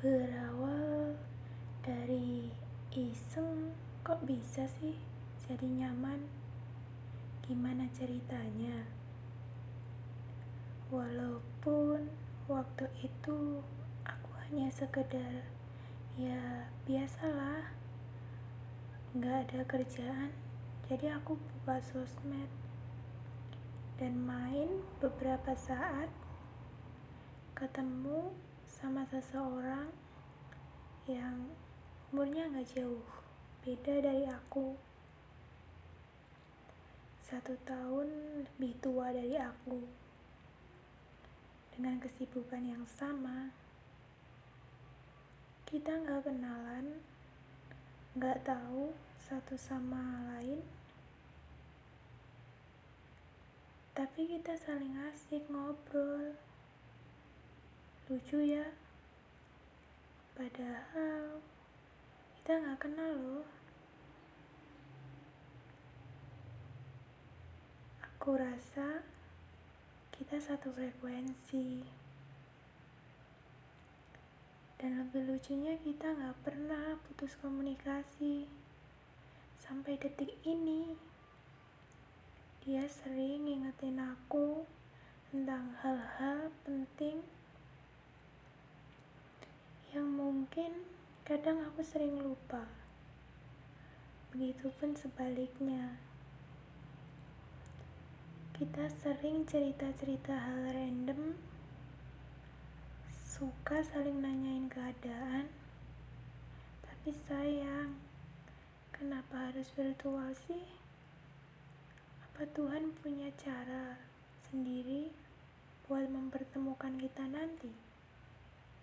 Berawal dari iseng, kok bisa sih jadi nyaman? Gimana ceritanya? Walaupun waktu itu aku hanya sekedar ya biasalah nggak ada kerjaan jadi aku buka sosmed dan main beberapa saat ketemu sama seseorang yang umurnya gak jauh. Beda dari aku. Satu tahun lebih tua dari aku. Dengan kesibukan yang sama. Kita gak kenalan gak tahu satu sama lain. Tapi kita saling asik ngobrol Lucu ya, padahal kita nggak kenal loh. Aku rasa kita satu frekuensi. Dan lebih lucunya kita nggak pernah putus komunikasi sampai detik ini. Dia sering ngingetin aku tentang hal-hal penting yang mungkin kadang aku sering lupa. Begitupun sebaliknya. Kita sering cerita-cerita hal random, suka saling nanyain keadaan, tapi sayang, kenapa harus virtual sih? Apa Tuhan punya cara sendiri buat mempertemukan kita nanti?